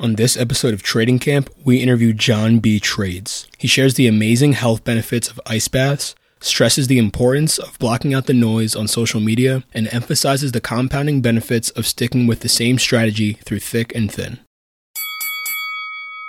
On this episode of Trading Camp, we interview John B. Trades. He shares the amazing health benefits of ice baths, stresses the importance of blocking out the noise on social media, and emphasizes the compounding benefits of sticking with the same strategy through thick and thin.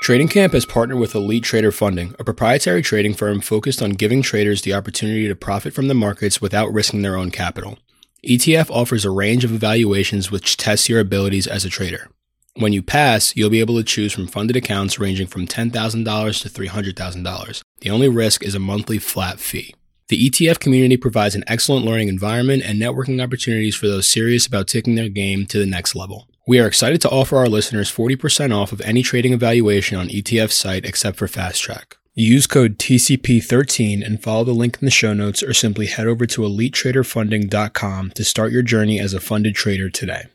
Trading Camp has partnered with Elite Trader Funding, a proprietary trading firm focused on giving traders the opportunity to profit from the markets without risking their own capital. ETF offers a range of evaluations which test your abilities as a trader. When you pass, you'll be able to choose from funded accounts ranging from $10,000 to $300,000. The only risk is a monthly flat fee. The ETF community provides an excellent learning environment and networking opportunities for those serious about taking their game to the next level. We are excited to offer our listeners 40% off of any trading evaluation on ETF site except for Fast Track. Use code TCP13 and follow the link in the show notes or simply head over to elitetraderfunding.com to start your journey as a funded trader today.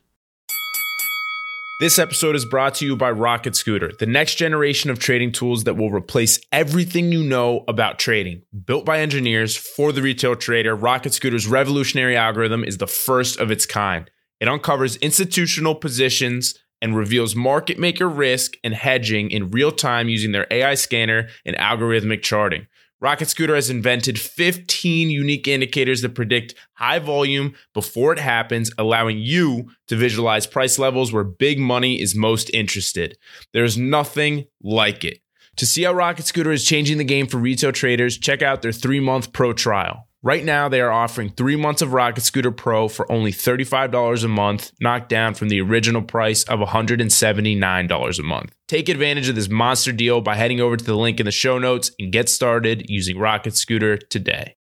This episode is brought to you by Rocket Scooter, the next generation of trading tools that will replace everything you know about trading. Built by engineers for the retail trader, Rocket Scooter's revolutionary algorithm is the first of its kind. It uncovers institutional positions and reveals market maker risk and hedging in real time using their AI scanner and algorithmic charting. Rocket Scooter has invented 15 unique indicators that predict high volume before it happens, allowing you to visualize price levels where big money is most interested. There's nothing like it. To see how Rocket Scooter is changing the game for retail traders, check out their three month pro trial. Right now, they are offering three months of Rocket Scooter Pro for only $35 a month, knocked down from the original price of $179 a month. Take advantage of this monster deal by heading over to the link in the show notes and get started using Rocket Scooter today.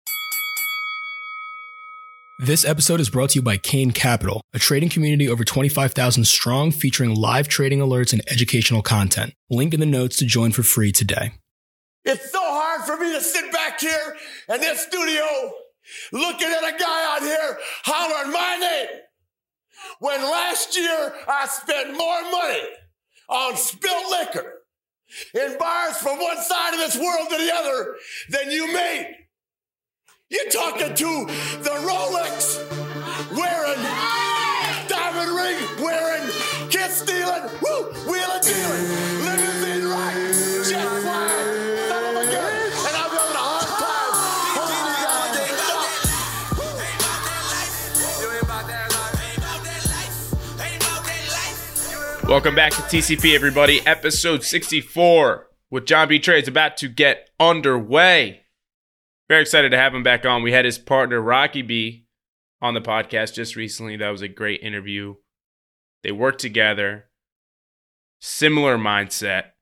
This episode is brought to you by Kane Capital, a trading community over 25,000 strong featuring live trading alerts and educational content. Link in the notes to join for free today. It's so for me to sit back here in this studio looking at a guy out here hollering my name when last year I spent more money on spilled liquor in bars from one side of this world to the other than you made. You're talking to the Rolex wearing, diamond ring wearing, kiss stealing, woo, wheeling dealing, limousine ride, jet Welcome back to TCP, everybody. Episode 64 with John B. Trades about to get underway. Very excited to have him back on. We had his partner, Rocky B, on the podcast just recently. That was a great interview. They work together, similar mindset.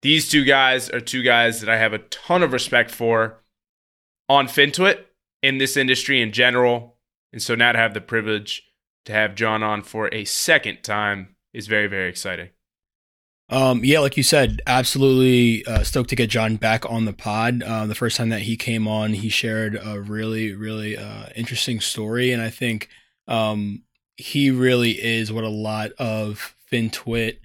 These two guys are two guys that I have a ton of respect for on FinTwit in this industry in general. And so now to have the privilege to have John on for a second time is very, very exciting. Um, yeah, like you said, absolutely uh, stoked to get John back on the pod. Uh, the first time that he came on, he shared a really, really uh, interesting story, and I think um, he really is what a lot of FinTwit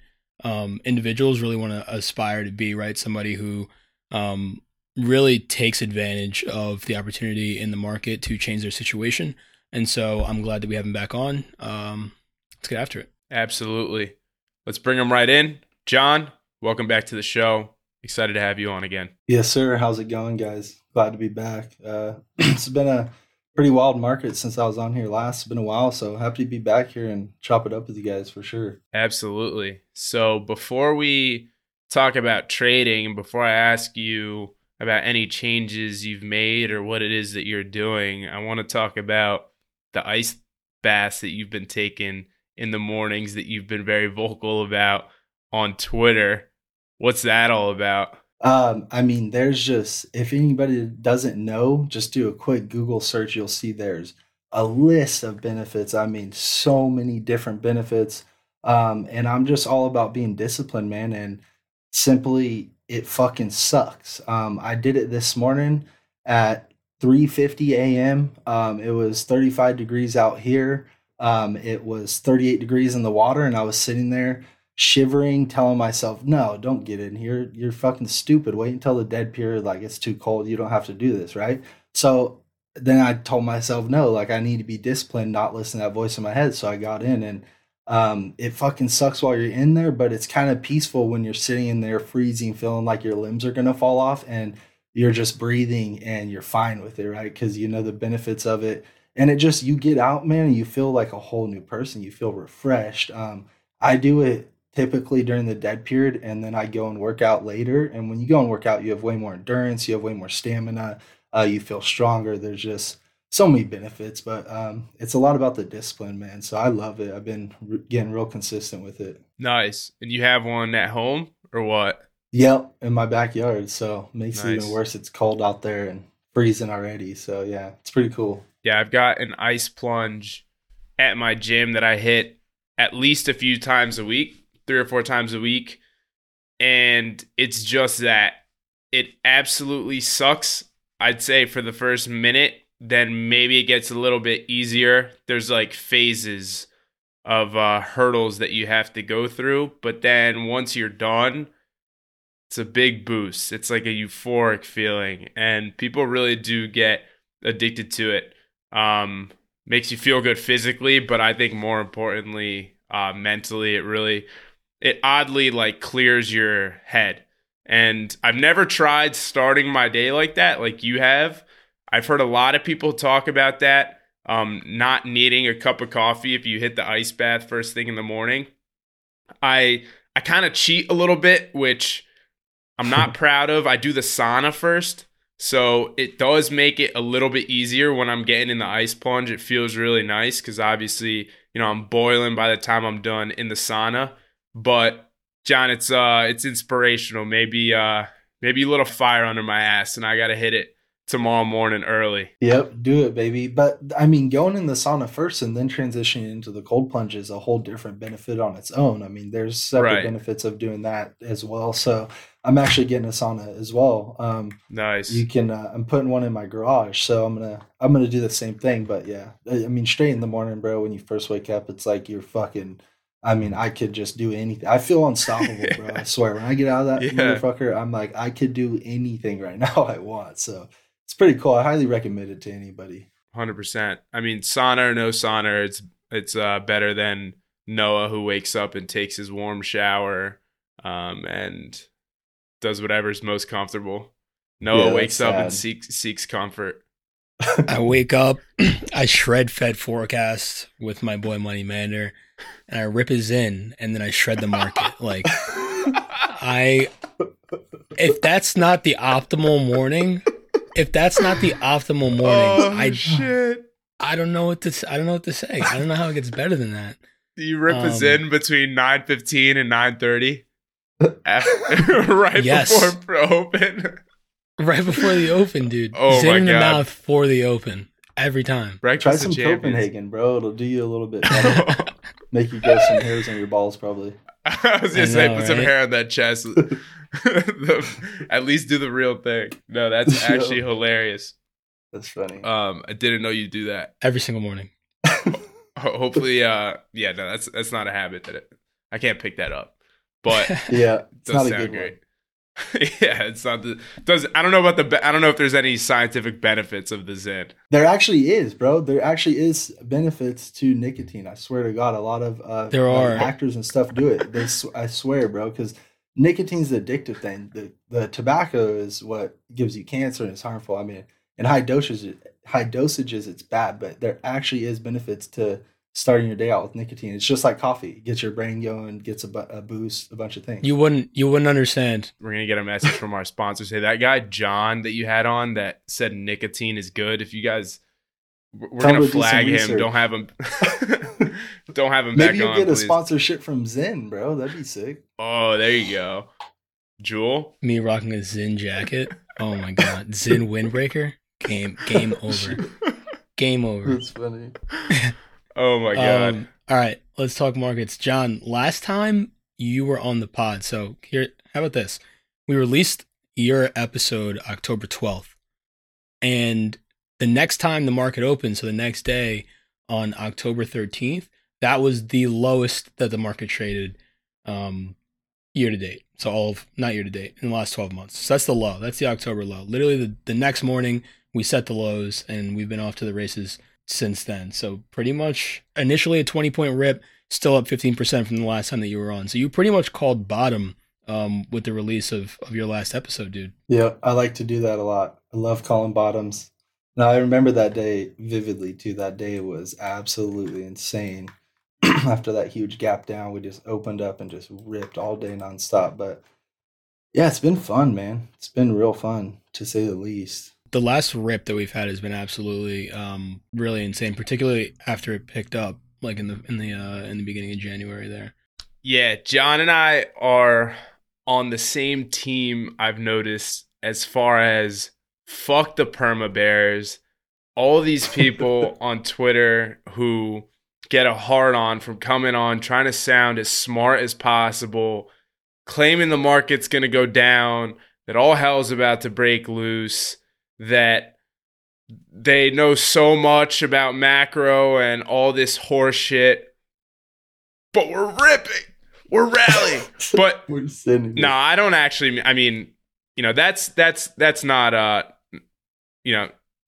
um, individuals really want to aspire to be. Right, somebody who um, really takes advantage of the opportunity in the market to change their situation. And so I'm glad that we have him back on. Um, let's get after it. Absolutely. Let's bring him right in. John, welcome back to the show. Excited to have you on again. Yes, sir. How's it going, guys? Glad to be back. Uh, it's been a pretty wild market since I was on here last. It's been a while, so happy to be back here and chop it up with you guys for sure. Absolutely. So before we talk about trading before I ask you about any changes you've made or what it is that you're doing, I want to talk about the ice baths that you've been taking in the mornings that you've been very vocal about on Twitter. What's that all about? Um, I mean, there's just if anybody doesn't know, just do a quick Google search. You'll see there's a list of benefits. I mean, so many different benefits. Um, and I'm just all about being disciplined, man. And simply, it fucking sucks. Um, I did it this morning at 3:50 a.m. Um, it was 35 degrees out here. Um, it was 38 degrees in the water, and I was sitting there shivering, telling myself, "No, don't get in here. You're fucking stupid. Wait until the dead period like it's too cold. You don't have to do this, right?" So then I told myself, "No, like I need to be disciplined, not listen to that voice in my head." So I got in, and Um, it fucking sucks while you're in there, but it's kind of peaceful when you're sitting in there freezing, feeling like your limbs are gonna fall off, and you're just breathing and you're fine with it, right? Because you know the benefits of it, and it just you get out, man, and you feel like a whole new person. You feel refreshed. Um, I do it typically during the dead period, and then I go and work out later. And when you go and work out, you have way more endurance, you have way more stamina, uh, you feel stronger. There's just so many benefits, but um, it's a lot about the discipline, man. So I love it. I've been re- getting real consistent with it. Nice. And you have one at home or what? Yep, in my backyard. So makes it even worse. It's cold out there and freezing already. So yeah, it's pretty cool. Yeah, I've got an ice plunge at my gym that I hit at least a few times a week, three or four times a week. And it's just that it absolutely sucks, I'd say, for the first minute. Then maybe it gets a little bit easier. There's like phases of uh, hurdles that you have to go through. But then once you're done, it's a big boost. It's like a euphoric feeling. And people really do get addicted to it um, makes you feel good physically, but I think more importantly, uh, mentally, it really, it oddly like clears your head. And I've never tried starting my day like that, like you have. I've heard a lot of people talk about that, um, not needing a cup of coffee if you hit the ice bath first thing in the morning. I I kind of cheat a little bit, which I'm not proud of. I do the sauna first. So it does make it a little bit easier when I'm getting in the ice plunge. It feels really nice because obviously, you know, I'm boiling by the time I'm done in the sauna. But John, it's uh it's inspirational. Maybe uh maybe a little fire under my ass and I gotta hit it tomorrow morning early. Yep, do it, baby. But I mean, going in the sauna first and then transitioning into the cold plunge is a whole different benefit on its own. I mean, there's separate Right. benefits of doing that as well. So I'm actually getting a sauna as well. Um, Nice. you can uh, i'm putting one in my garage so i'm gonna i'm gonna do the same thing but yeah i I mean straight in the morning bro when you first wake up it's like you're fucking i mean i could just do anything i feel unstoppable bro i swear when i get out of that Yeah. motherfucker i'm like i could do anything right now i want so it's pretty cool i highly recommend it to anybody Hundred percent. I mean, sauna or no sauna, it's it's uh, better than Noah who wakes up and takes his warm shower, um, and does whatever's most comfortable. Noah Yeah, wakes up and seeks seeks comfort. I wake up, I shred Fed forecast with my boy Money Mander, and I rip his in, and then I shred the market. Like I, if that's not the optimal morning, if that's not the optimal morning, oh I shit! I don't know what to I don't know what to say. I don't know how it gets better than that. You rip his Um, in between nine fifteen and nine thirty, right Yes. before pro open. Right before the open, dude. Oh Zyn my in the God. mouth for the open every time. Breakfast try some champions. copenhagen bro it'll do you a little bit better make you get some hairs on your balls probably I was gonna I say, know, put some hair on that chest. The- at least do the real thing. No, that's Yeah. actually hilarious. that's funny Um, I didn't know you do that. Every single morning. Hopefully, uh, yeah, no, that's that's not a habit that it, I can't pick that up, but yeah it's does not a sound good great. yeah, it's not the does. I don't know about the. I don't know if there's any scientific benefits of the Zyn. There actually is, bro. There actually is benefits to nicotine. I swear to God, a lot of uh, There like, are. actors and stuff do it. They, I swear, bro, because nicotine's the addictive thing. The the tobacco is what gives you cancer and it's harmful. I mean, in high dosages, high dosages, it's bad, but there actually is benefits to starting your day out with nicotine. It's just like coffee. It gets your brain going, gets a, bu- a boost, a bunch of things. You wouldn't you wouldn't understand. We're gonna get a message from our sponsor. Say that guy John that you had on that said nicotine is good. If you guys, we're we're Tell gonna to do flag him. research. Don't have him. don't have him Maybe back you on, get a sponsorship from Zyn, bro. That'd be sick. Oh, there you go. Juul. Me rocking a Zyn jacket. Oh my god. Zyn windbreaker. Game game over. Game over. That's funny. Oh my god. Um, all right, let's talk markets. John, last time you were on the pod, so here, how about this? We released your episode October 12th, and the next time the market opened, so the next day on October 13th, that was the lowest that the market traded um, year to date. So all of, not year to date, in the last 12 months. So that's the low. That's the October low. Literally the, the next morning, we set the lows and we've been off to the races since then. So pretty much initially a 20 point rip, still up 15% from the last time that you were on. So you pretty much called bottom um, with the release of, of your last episode, dude. Yeah, I like to do that a lot. I love calling bottoms. Now I remember that day vividly too. That day was absolutely insane. After that huge gap down, we just opened up and just ripped all day nonstop. But yeah, it's been fun, man. It's been real fun to say the least. The last rip that we've had has been absolutely um, really insane, particularly after it picked up like in the in the uh, in the beginning of January there. Yeah, John and I are on the same team. I've noticed as far as fuck the perma bears, all these people on Twitter who get a hard on from coming on trying to sound as smart as possible, claiming the market's going to go down, that all hell's about to break loose, that they know so much about macro and all this horse shit, but we're ripping. We're rallying. But we're sending. No, I don't actually I mean, you know, that's that's that's not uh you know,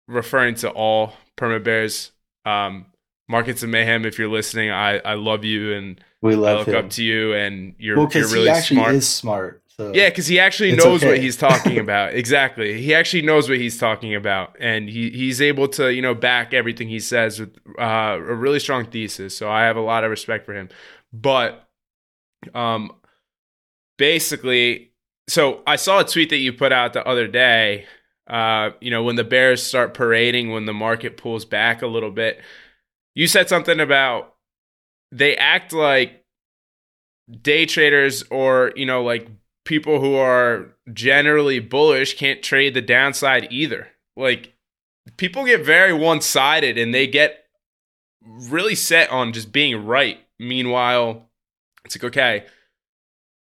referring to all perma bears. Um Markets of Mayhem, if you're listening, I, I love you and we love I look him. up to you and you're, well, you're really he actually smart. is smart. So Yeah, because he actually knows what he's talking about. exactly. He actually knows what he's talking about. And he, he's able to, you know, back everything he says with uh, a really strong thesis. So I have a lot of respect for him. But um basically, so I saw a tweet that you put out the other day. Uh, you know, when the Bears start parading, when the market pulls back a little bit, you said something about they act like day traders or, you know, like people who are generally bullish can't trade the downside either. Like people get very one-sided and they get really set on just being right. Meanwhile, it's like okay,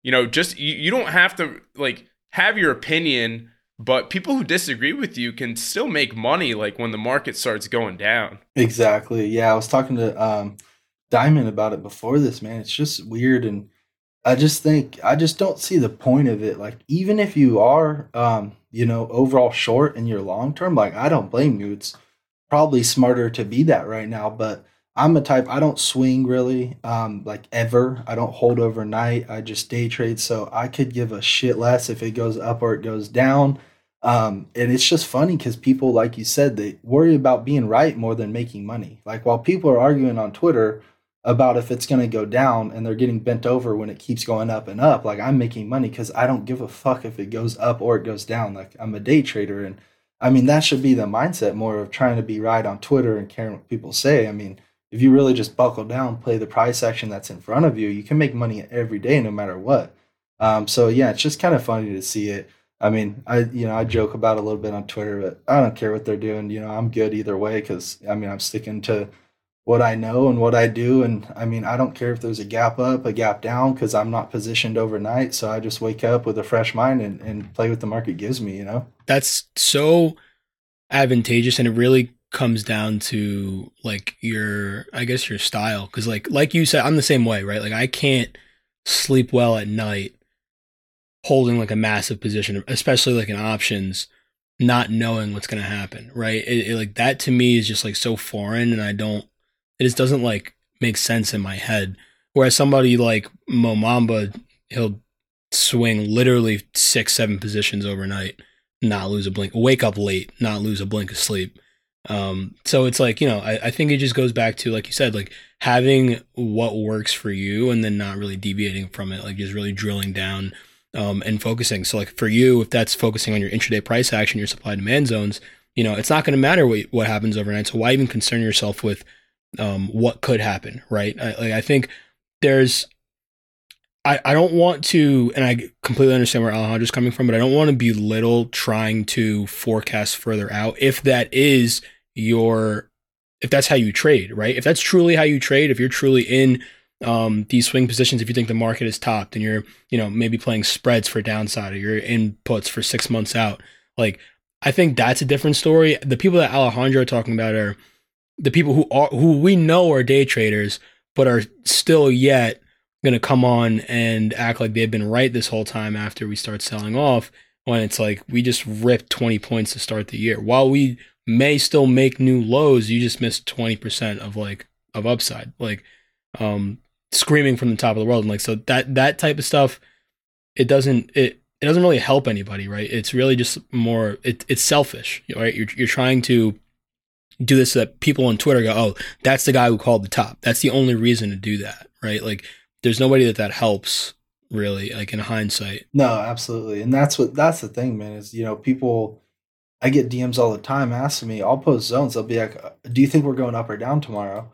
you know, just you, you don't have to like have your opinion, but people who disagree with you can still make money like when the market starts going down. Exactly. Yeah, I was talking to um, Diamond about it before this, man. It's just weird, and I just think I just don't see the point of it. Like, even if you are, um, you know, overall short in your long term, like I don't blame you. It's probably smarter to be that right now, but I'm a type I don't swing really, um, like ever. I don't hold overnight. I just day trade, so I could give a shit less if it goes up or it goes down. Um, and it's just funny because people, like you said, they worry about being right more than making money. Like while people are arguing on Twitter about if it's going to go down and they're getting bent over when it keeps going up and up, like I'm making money because I don't give a fuck if it goes up or it goes down. Like I'm a day trader. And I mean, that should be the mindset more of trying to be right on Twitter and caring what people say. I mean, if you really just buckle down, play the price action that's in front of you, you can make money every day no matter what. Um, so yeah, it's just kind of funny to see it. I mean, I you know I joke about a little bit on Twitter, but I don't care what they're doing. You know, I'm good either way because I mean I'm sticking to what I know and what I do, and I mean I don't care if there's a gap up, a gap down, because I'm not positioned overnight. So I just wake up with a fresh mind and, and play what the market gives me. You know. That's so advantageous, and it really comes down to like your, I guess your style, because like like you said, I'm the same way, right? Like I can't sleep well at night holding like a massive position, especially like in options, not knowing what's going to happen, right? It, it, like that to me is just like so foreign, and I don't, it just doesn't like make sense in my head. Whereas somebody like Momamba, he'll swing literally six, seven positions overnight, not lose a blink, wake up late, not lose a blink of sleep. Um, so it's like, you know, I, I think it just goes back to, like you said, like having what works for you and then not really deviating from it, like just really drilling down um, and focusing. So, like for you, if that's focusing on your intraday price action, your supply demand zones, you know, it's not going to matter what what happens overnight. So, why even concern yourself with um, what could happen, right? I, like, I think there's, I, I don't want to, and I completely understand where Alejandro's coming from, but I don't want to belittle trying to forecast further out if that is your, if that's how you trade, right? If that's truly how you trade, if you're truly in um, these swing positions if you think the market is topped and you're, you know, maybe playing spreads for downside or your inputs for six months out. Like, I think that's a different story. The people that Alejandro are talking about are the people who are who we know are day traders, but are still yet going to come on and act like they've been right this whole time after we start selling off. When it's like we just ripped 20 points to start the year. While we may still make new lows. You just missed 20% of like, of upside, like, um, screaming from the top of the world. And like, so that, that type of stuff, it doesn't, it, it doesn't really help anybody, right? It's really just more, it, it's selfish, right? You're, you're trying to do this so that people on Twitter go, oh, that's the guy who called the top. That's the only reason to do that, right? Like, there's nobody that that helps really, like in hindsight. No, absolutely. And that's what, that's the thing, man, is, you know, people, I get DMs all the time asking me, I'll post zones. They'll be like, uh, do you think we're going up or down tomorrow?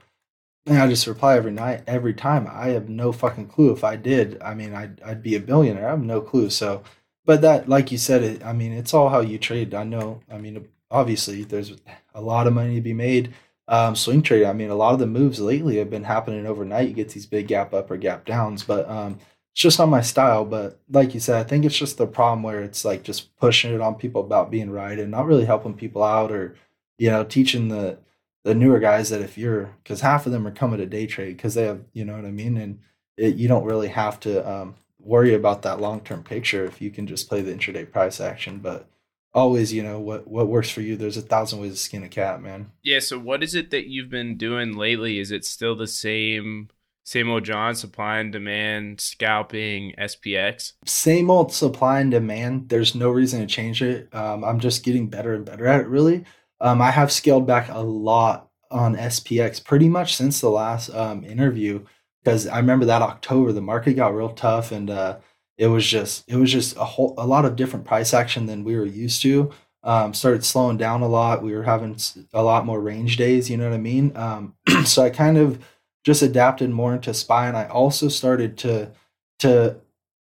And I just reply every night, every time. I have no fucking clue. If I did, I mean, I'd, I'd be a billionaire. I have no clue. So, but that, like you said, it, I mean, it's all how you trade. I know, I mean, obviously there's a lot of money to be made. Um, swing trade, I mean, a lot of the moves lately have been happening overnight. You get these big gap up or gap downs, but um, it's just not my style. But like you said, I think it's just the problem where it's like just pushing it on people about being right and not really helping people out or, you know, teaching the, the newer guys that if you're, because half of them are coming to day trade because they have, you know what I mean? And it, you don't really have to um, worry about that long term picture if you can just play the intraday price action. But always, you know, what what works for you. There's a thousand ways to skin a cat, man. Yeah. So what is it that you've been doing lately? Is it still the same same old John supply and demand scalping SPX? Same old supply and demand. There's no reason to change it. Um, I'm just getting better and better at it. Really, um, I have scaled back a lot on SPX pretty much since the last um, interview because I remember that October the market got real tough and uh, it was just it was just a whole a lot of different price action than we were used to. Um, started slowing down a lot. We were having a lot more range days. You know what I mean? Um, so I kind of just adapted more into spy, and I also started to to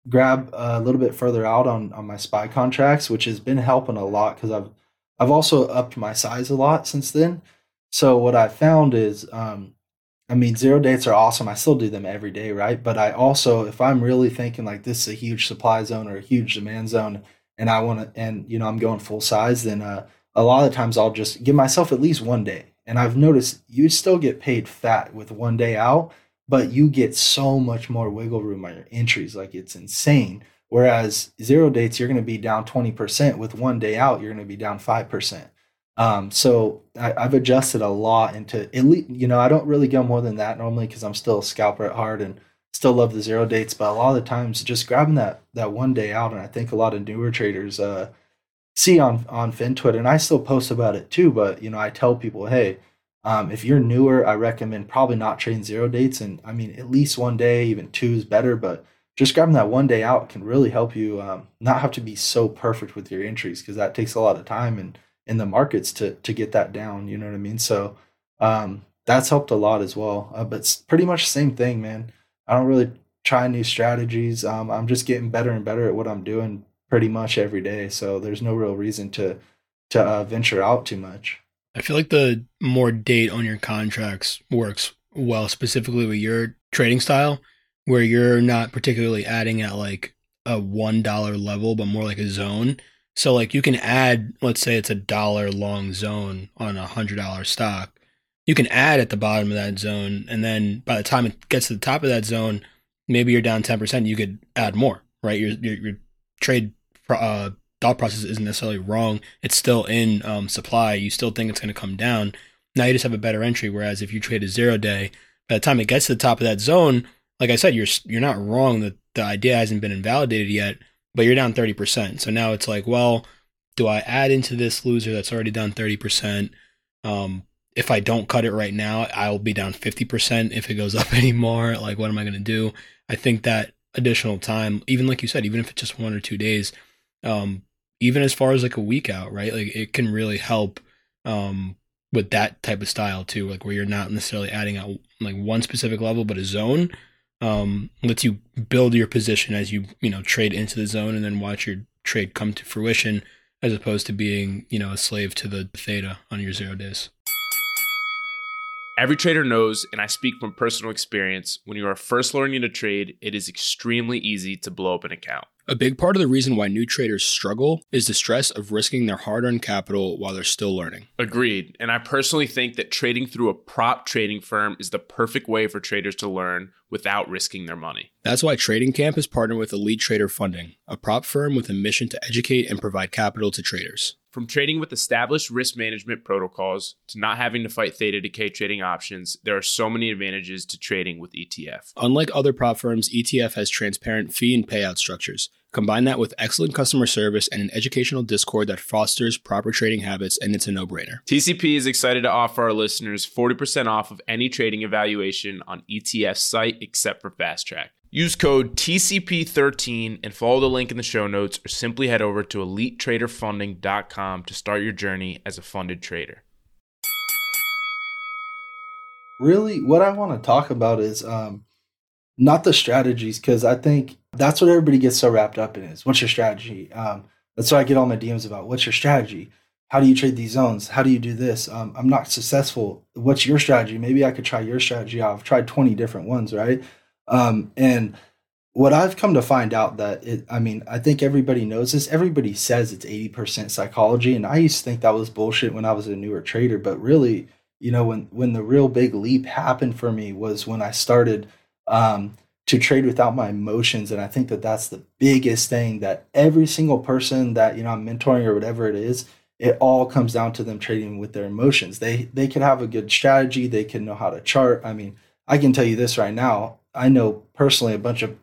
grab a little bit further out on on my spy contracts, which has been helping a lot because I've I've also upped my size a lot since then. So what I found is um, I mean, zero dates are awesome. I still do them every day, right? But I also, if I'm really thinking like this is a huge supply zone or a huge demand zone, and I want to, and you know, I'm going full size, then uh, a lot of times I'll just give myself at least one day. And I've noticed you still get paid fat with one day out, but you get so much more wiggle room on your entries. Like it's insane. Whereas zero dates, you're going to be down 20%. With one day out, you're going to be down 5%. Um, so I, have adjusted a lot into least, you know, I don't really go more than that normally because I'm still a scalper at heart and still love the zero dates. But a lot of the times, just grabbing that that one day out, and I think a lot of newer traders uh, see on on FinTwit, and I still post about it too. But you know, I tell people, hey, um, if you're newer, I recommend probably not trading zero dates, and I mean at least one day, even two is better, but just grabbing that one day out can really help you um, not have to be so perfect with your entries because that takes a lot of time and in the markets to to get that down. You know what I mean? So um, that's helped a lot as well. Uh, but it's pretty much the same thing, man. I don't really try new strategies. Um, I'm just getting better and better at what I'm doing pretty much every day. So there's no real reason to to uh, venture out too much. I feel like the more date on your contracts works well, specifically with your trading style, where you're not particularly adding at like a one dollar level, but more like a zone. So like you can add, let's say it's a dollar long zone on a hundred dollar stock. You can add at the bottom of that zone, and then by the time it gets to the top of that zone, maybe you're down ten percent. You could add more, right? Your your, your trade uh, thought process isn't necessarily wrong. It's still in um, supply. You still think it's going to come down. Now you just have a better entry. Whereas if you trade a zero day, by the time it gets to the top of that zone, like I said, you're you're not wrong that the idea hasn't been invalidated yet but you're down 30%. So now it's like, well, do I add into this loser that's already down 30%? Um, if I don't cut it right now, I'll be down 50% if it goes up anymore. Like, what am I going to do? I think that additional time, even like you said, even if it's just one or two days, um, even as far as like a week out, right? Like, it can really help um, with that type of style too, like where you're not necessarily adding out like one specific level, but a zone um, lets you build your position as you you know trade into the zone and then watch your trade come to fruition as opposed to being you know a slave to the theta on your zero days Every trader knows, and I speak from personal experience, when you are first learning to trade, it is extremely easy to blow up an account. A big part of the reason why new traders struggle is the stress of risking their hard earned capital while they're still learning. Agreed. And I personally think that trading through a prop trading firm is the perfect way for traders to learn without risking their money. That's why Trading Camp is partnered with Elite Trader Funding, a prop firm with a mission to educate and provide capital to traders. From trading with established risk management protocols to not having to fight theta decay trading options, there are so many advantages to trading with ETF. Unlike other prop firms, ETF has transparent fee and payout structures. Combine that with excellent customer service and an educational Discord that fosters proper trading habits, and it's a no brainer. TCP is excited to offer our listeners 40% off of any trading evaluation on ETF's site except for Fast Track. Use code TCP13 and follow the link in the show notes or simply head over to elitetraderfunding.com to start your journey as a funded trader. Really, what I want to talk about is um, not the strategies, because I think that's what everybody gets so wrapped up in is what's your strategy? Um, that's what I get all my DMs about. What's your strategy? How do you trade these zones? How do you do this? Um, I'm not successful. What's your strategy? Maybe I could try your strategy. I've tried 20 different ones, right? Um, and what I've come to find out that it, I mean, I think everybody knows this. Everybody says it's 80% psychology. And I used to think that was bullshit when I was a newer trader. But really, you know, when, when the real big leap happened for me was when I started um, to trade without my emotions. And I think that that's the biggest thing that every single person that, you know, I'm mentoring or whatever it is, it all comes down to them trading with their emotions. They, they could have a good strategy. They can know how to chart. I mean, I can tell you this right now. I know personally a bunch of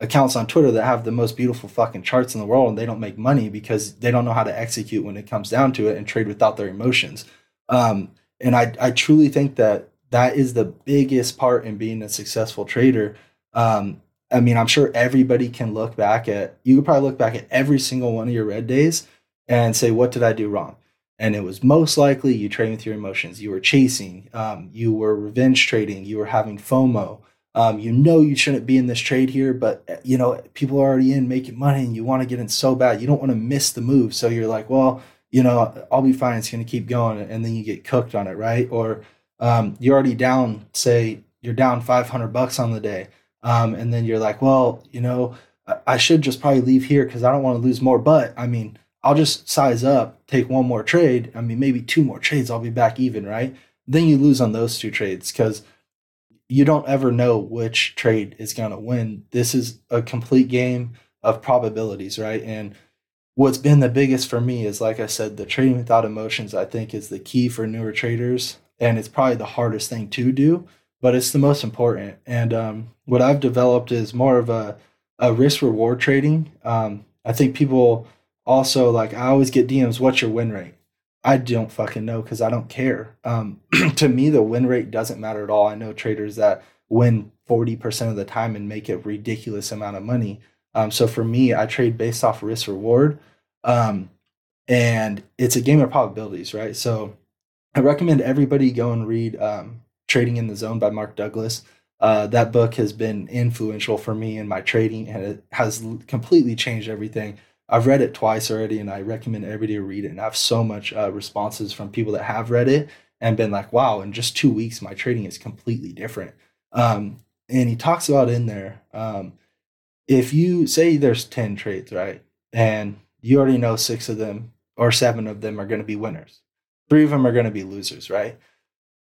accounts on Twitter that have the most beautiful fucking charts in the world and they don't make money because they don't know how to execute when it comes down to it and trade without their emotions. Um, and I, I truly think that that is the biggest part in being a successful trader. Um, I mean, I'm sure everybody can look back at, you could probably look back at every single one of your red days and say, what did I do wrong? And it was most likely you trading with your emotions. You were chasing, um, you were revenge trading, you were having FOMO. Um, you know you shouldn't be in this trade here, but uh, you know people are already in making money, and you want to get in so bad. You don't want to miss the move, so you're like, well, you know, I'll be fine. It's going to keep going, and then you get cooked on it, right? Or um, you're already down. Say you're down 500 bucks on the day, um, and then you're like, well, you know, I, I should just probably leave here because I don't want to lose more. But I mean, I'll just size up, take one more trade. I mean, maybe two more trades, I'll be back even, right? Then you lose on those two trades because you don't ever know which trade is going to win. This is a complete game of probabilities, right? And what's been the biggest for me is, like I said, the trading without emotions, I think, is the key for newer traders. And it's probably the hardest thing to do, but it's the most important. And um, what I've developed is more of a, a risk reward trading. Um, I think people also like, I always get DMs, what's your win rate? I don't fucking know because I don't care. Um, to me, the win rate doesn't matter at all. I know traders that win 40% of the time and make a ridiculous amount of money. Um, so for me, I trade based off risk reward. Um, and it's a game of probabilities, right? So I recommend everybody go and read um, Trading in the Zone by Mark Douglas. Uh, that book has been influential for me in my trading and it has completely changed everything. I've read it twice already, and I recommend everybody to read it. And I have so much uh, responses from people that have read it and been like, "Wow!" In just two weeks, my trading is completely different. Um, and he talks about in there, um, if you say there's ten trades, right, and you already know six of them or seven of them are going to be winners, three of them are going to be losers, right,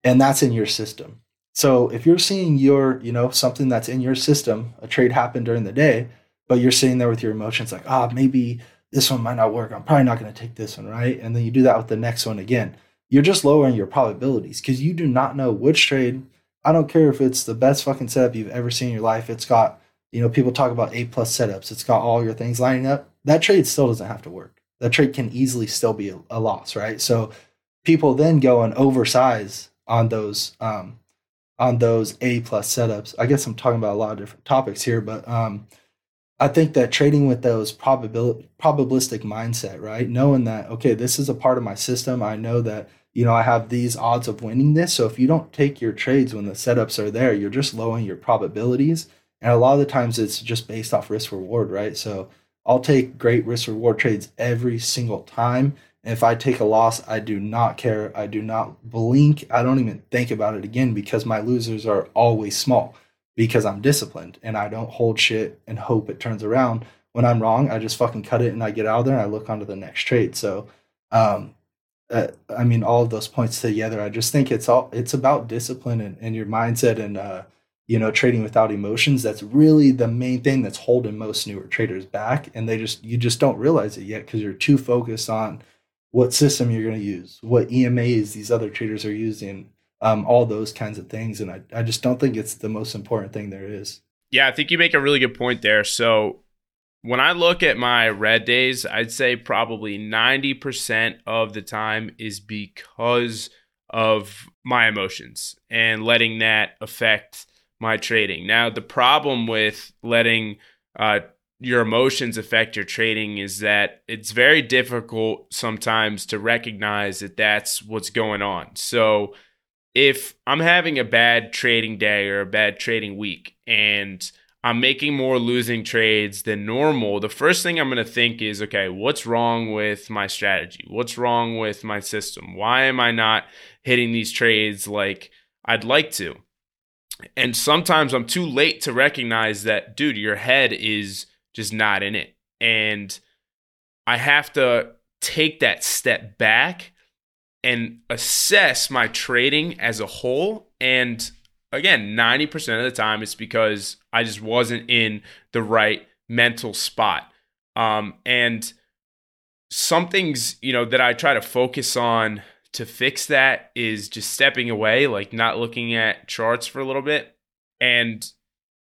and that's in your system. So if you're seeing your, you know, something that's in your system, a trade happen during the day but you're sitting there with your emotions like, ah, maybe this one might not work. I'm probably not going to take this one, right? And then you do that with the next one again. You're just lowering your probabilities because you do not know which trade. I don't care if it's the best fucking setup you've ever seen in your life. It's got, you know, people talk about A plus setups. It's got all your things lining up. That trade still doesn't have to work. That trade can easily still be a, a loss, right? So people then go and oversize on those um, on those A plus setups. I guess I'm talking about a lot of different topics here, but um, I think that trading with those probability probabilistic mindset, right? Knowing that okay, this is a part of my system. I know that you know I have these odds of winning this. So if you don't take your trades when the setups are there, you're just lowering your probabilities. And a lot of the times it's just based off risk reward, right? So I'll take great risk reward trades every single time. And if I take a loss, I do not care. I do not blink. I don't even think about it again because my losers are always small because I'm disciplined and I don't hold shit and hope it turns around. When I'm wrong, I just fucking cut it and I get out of there and I look onto the next trade. So, um, uh, I mean, all of those points together, I just think it's all it's about discipline and, and your mindset and uh, you know trading without emotions. That's really the main thing that's holding most newer traders back, and they just you just don't realize it yet because you're too focused on what system you're going to use, what EMAs these other traders are using, um, all those kinds of things. And I, I just don't think it's the most important thing there is. Yeah, I think you make a really good point there. So when I look at my red days, I'd say probably 90% of the time is because of my emotions and letting that affect my trading. Now, the problem with letting uh, your emotions affect your trading is that it's very difficult sometimes to recognize that that's what's going on. So, if I'm having a bad trading day or a bad trading week and I'm making more losing trades than normal, the first thing I'm going to think is, okay, what's wrong with my strategy? What's wrong with my system? Why am I not hitting these trades like I'd like to? And sometimes I'm too late to recognize that, dude, your head is just not in it. And I have to take that step back and assess my trading as a whole and again, 90% of the time it's because I just wasn't in the right mental spot. Um, and some things, you know, that I try to focus on to fix that is just stepping away, like not looking at charts for a little bit. And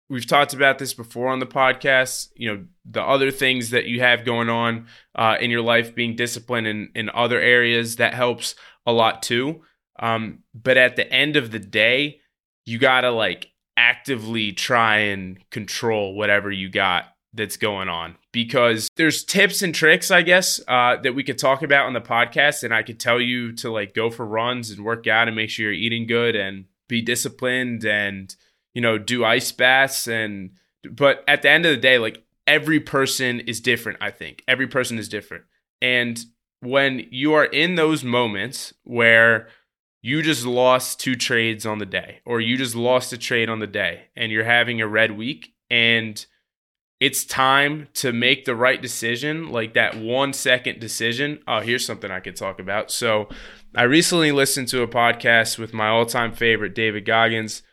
we've talked about this before on the podcast, you know, the other things that you have going on uh, in your life, being disciplined in, in other areas, that helps a lot too. Um, but at the end of the day, you got to like actively try and control whatever you got that's going on because there's tips and tricks i guess uh, that we could talk about on the podcast and i could tell you to like go for runs and work out and make sure you're eating good and be disciplined and you know do ice baths and but at the end of the day like every person is different i think every person is different and when you are in those moments where you just lost two trades on the day, or you just lost a trade on the day, and you're having a red week, and it's time to make the right decision, like that one second decision. Oh, here's something I could talk about. So, I recently listened to a podcast with my all time favorite, David Goggins.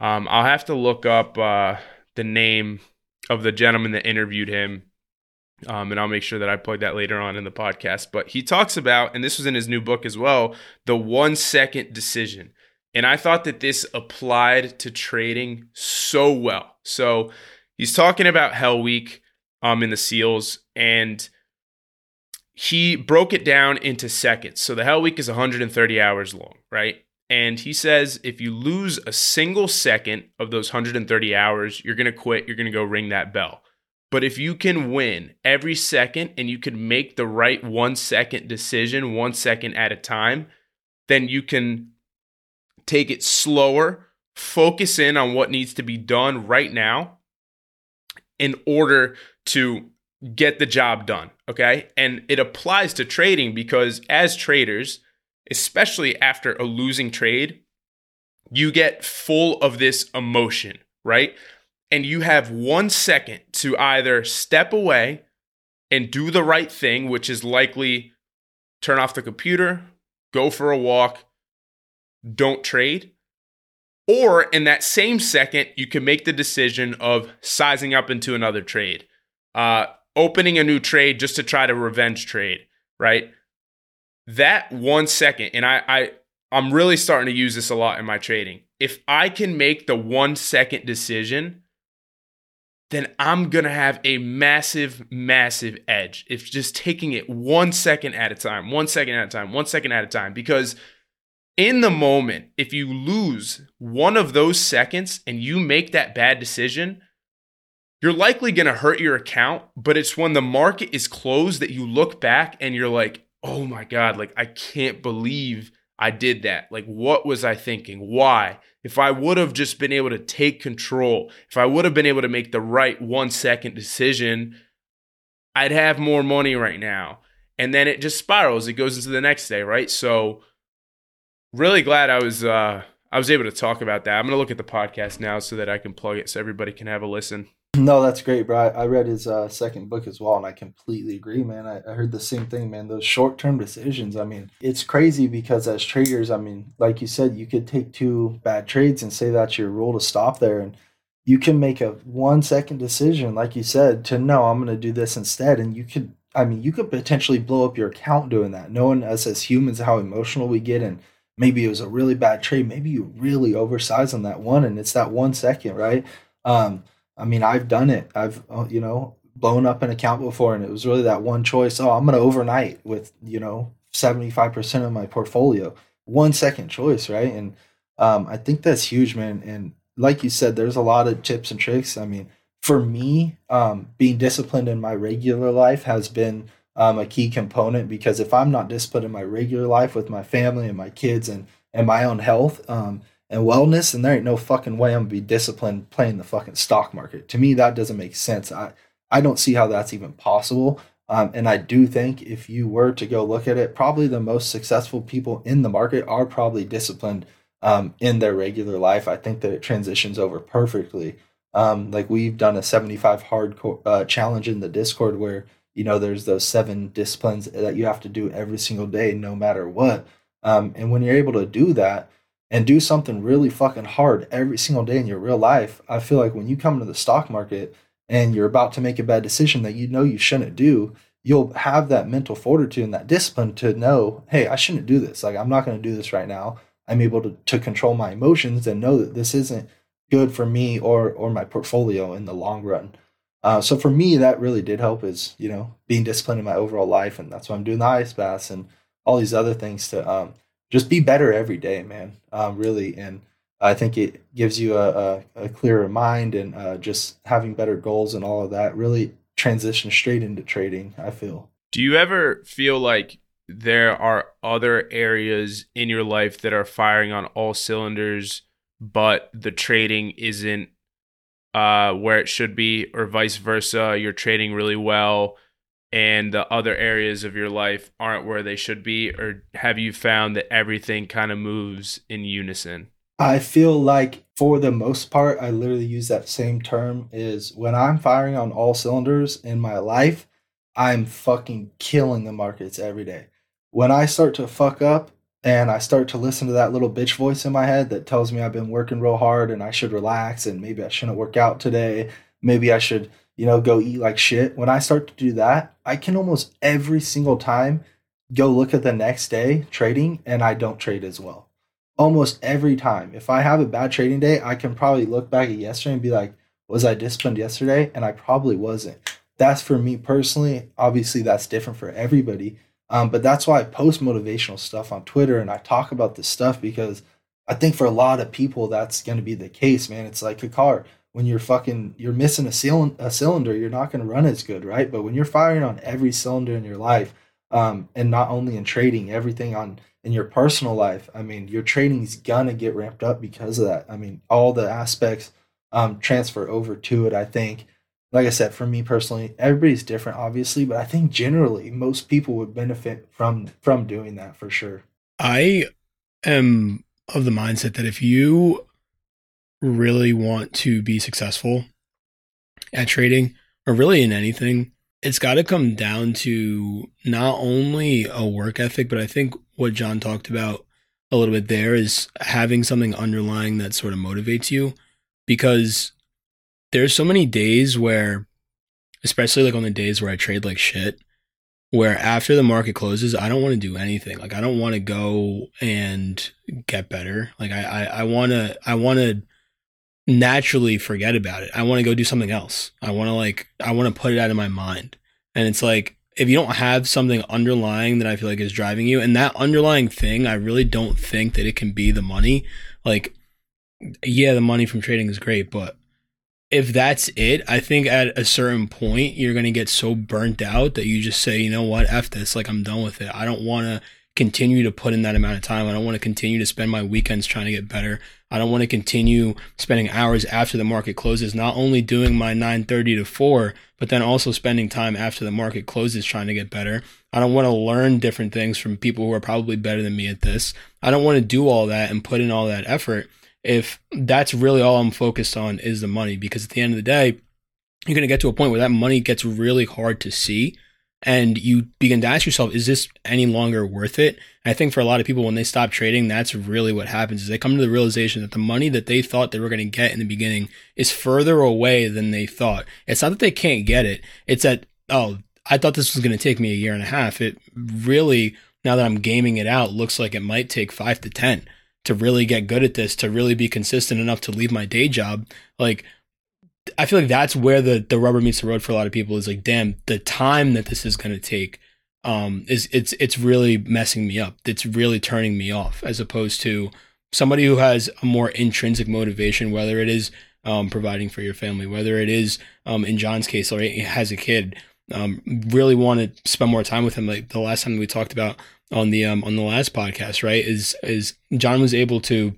Um, I'll have to look up uh, the name of the gentleman that interviewed him um, and I'll make sure that I plug that later on in the podcast. But he talks about, and this was in his new book as well, the one second decision. And I thought that this applied to trading so well. So he's talking about Hell Week um, in the SEALs, and he broke it down into seconds. So the Hell Week is 130 hours long, right? And he says if you lose a single second of those 130 hours, you're going to quit. You're going to go ring that bell. But if you can win every second and you can make the right one second decision, one second at a time, then you can take it slower, focus in on what needs to be done right now in order to get the job done. Okay. And it applies to trading because as traders, especially after a losing trade, you get full of this emotion, right? and you have one second to either step away and do the right thing, which is likely turn off the computer, go for a walk, don't trade. Or in that same second, you can make the decision of sizing up into another trade, uh, opening a new trade just to try to revenge trade, right? That one second, and I, I I'm really starting to use this a lot in my trading. If I can make the one second decision then I'm to have a massive, massive edge. If just taking it one second at a time, one second at a time, one second at a time. Because in the moment, if you lose one of those seconds and you make that bad decision, you're likely going to hurt your account. But it's when the market is closed that you look back and you're like, oh my God, like I can't believe I did that. Like, what was I thinking? Why? if I would have just been able to take control, if I would have been able to make the right one second decision, I'd have more money right now. And then it just spirals. It goes into the next day, right? So really glad I was uh I was able to talk about that. I'm gonna look at the podcast now so that I can plug it so everybody can have a listen. No, that's great, bro. I, read his uh, second book as well, and I completely agree, man. I, I heard the same thing, man. Those short term decisions, I mean, it's crazy because as traders, I mean, like you said, you could take two bad trades and say that's your rule to stop there. And you can make a one second decision, like you said, to no, I'm going to do this instead. And you could I mean, you could potentially blow up your account doing that, knowing us as humans how emotional we get. And maybe it was a really bad trade. Maybe you really oversized on that one and it's that one second, right? Um, I mean, I've done it. I've, uh, you know, blown up an account before and it was really that one choice. Oh, I'm going to overnight with, you know, 75% of my portfolio. One second choice, right? And um, I think that's huge, man. And like you said, there's a lot of tips and tricks. I mean, for me, um, being disciplined in my regular life has been um, a key component because if I'm not disciplined in my regular life with my family and my kids and and my own health um, and wellness, and there ain't no fucking way I'm gonna be disciplined playing the fucking stock market. To me, that doesn't make sense. I I don't see how that's even possible. Um, and I do think if you were to go look at it, probably the most successful people in the market are probably disciplined um, in their regular life. I think that it transitions over perfectly. Um, like we've done a 75 hard uh, challenge in the Discord where you know there's those seven disciplines that you have to do every single day, no matter what. Um, and when you're able to do that and do something really fucking hard every single day in your real life, I feel like when you come to the stock market and you're about to make a bad decision that you know you shouldn't do, you'll have that mental fortitude and that discipline to know, hey, I shouldn't do this. Like I'm not going to do this right now. I'm able to, to control my emotions and know that this isn't good for me or or my portfolio in the long run. Uh, so for me, that really did help. Is you know being disciplined in my overall life, and that's why I'm doing the ice baths and all these other things to um, just be better every day, man. Um, really, and I think it gives you a, a, a clearer mind and uh, just having better goals and all of that really transition straight into trading. I feel. Do you ever feel like there are other areas in your life that are firing on all cylinders, but the trading isn't uh, where it should be, or vice versa? You're trading really well, and the other areas of your life aren't where they should be, or have you found that everything kind of moves in unison? I feel like for the most part, I literally use that same term is when I'm firing on all cylinders in my life, I'm fucking killing the markets every day when I start to fuck up and I start to listen to that little bitch voice in my head that tells me I've been working real hard and I should relax and maybe I shouldn't work out today, maybe I should, you know, go eat like shit. When I start to do that, I can almost every single time go look at the next day trading and I don't trade as well. Almost every time. If I have a bad trading day, I can probably look back at yesterday and be like, was I disciplined yesterday? And I probably wasn't. That's for me personally. Obviously, that's different for everybody um, but that's why I post motivational stuff on Twitter and I talk about this stuff because I think for a lot of people that's going to be the case, man. It's like a car. When you're fucking, you're missing a, a cylinder, you're not going to run as good, right? But when you're firing on every cylinder in your life, um, and not only in trading, everything on in your personal life, I mean, your trading is gonna get ramped up because of that. I mean, all the aspects um, transfer over to it. I think like I said, for me personally, everybody's different, obviously, but I think generally most people would benefit from from doing that for sure. I am of the mindset that if you really want to be successful at trading or really in anything, it's got to come down to not only a work ethic, but I think what John talked about a little bit there is having something underlying that sort of motivates you because there's so many days where, especially like on the days where I trade like shit, where after the market closes, I don't want to do anything. Like I don't want to go and get better. Like I, I, want to, I want to naturally forget about it. I want to go do something else. I want to like, I want to put it out of my mind. And it's like, if you don't have something underlying that I feel like is driving you, and that underlying thing, I really don't think that it can be the money. Like, yeah, the money from trading is great, but if that's it, I think at a certain point you're gonna get so burnt out that you just say, you know what, f this, like I'm done with it. I don't want to continue to put in that amount of time. I don't want to continue to spend my weekends trying to get better. I don't want to continue spending hours after the market closes, not only doing my 9:30 to 4, but then also spending time after the market closes trying to get better. I don't want to learn different things from people who are probably better than me at this. I don't want to do all that and put in all that effort if that's really all I'm focused on is the money. Because at the end of the day, you're going to get to a point where that money gets really hard to see. And you begin to ask yourself, is this any longer worth it? And I think for a lot of people, when they stop trading, that's really what happens is they come to the realization that the money that they thought they were going to get in the beginning is further away than they thought. It's not that they can't get it. It's that, oh, I thought this was going to take me a year and a half. It really, now that I'm gaming it out, looks like it might take five to 10 to really get good at this, to really be consistent enough to leave my day job. Like, I feel like that's where the, the rubber meets the road for a lot of people is like, damn, the time that this is going to take um, is it's it's really messing me up. It's really turning me off as opposed to somebody who has a more intrinsic motivation, whether it is um, providing for your family, whether it is um, in John's case, or has a kid, um, really want to spend more time with him. Like the last time we talked about on the um, on the last podcast, right? Is is John was able to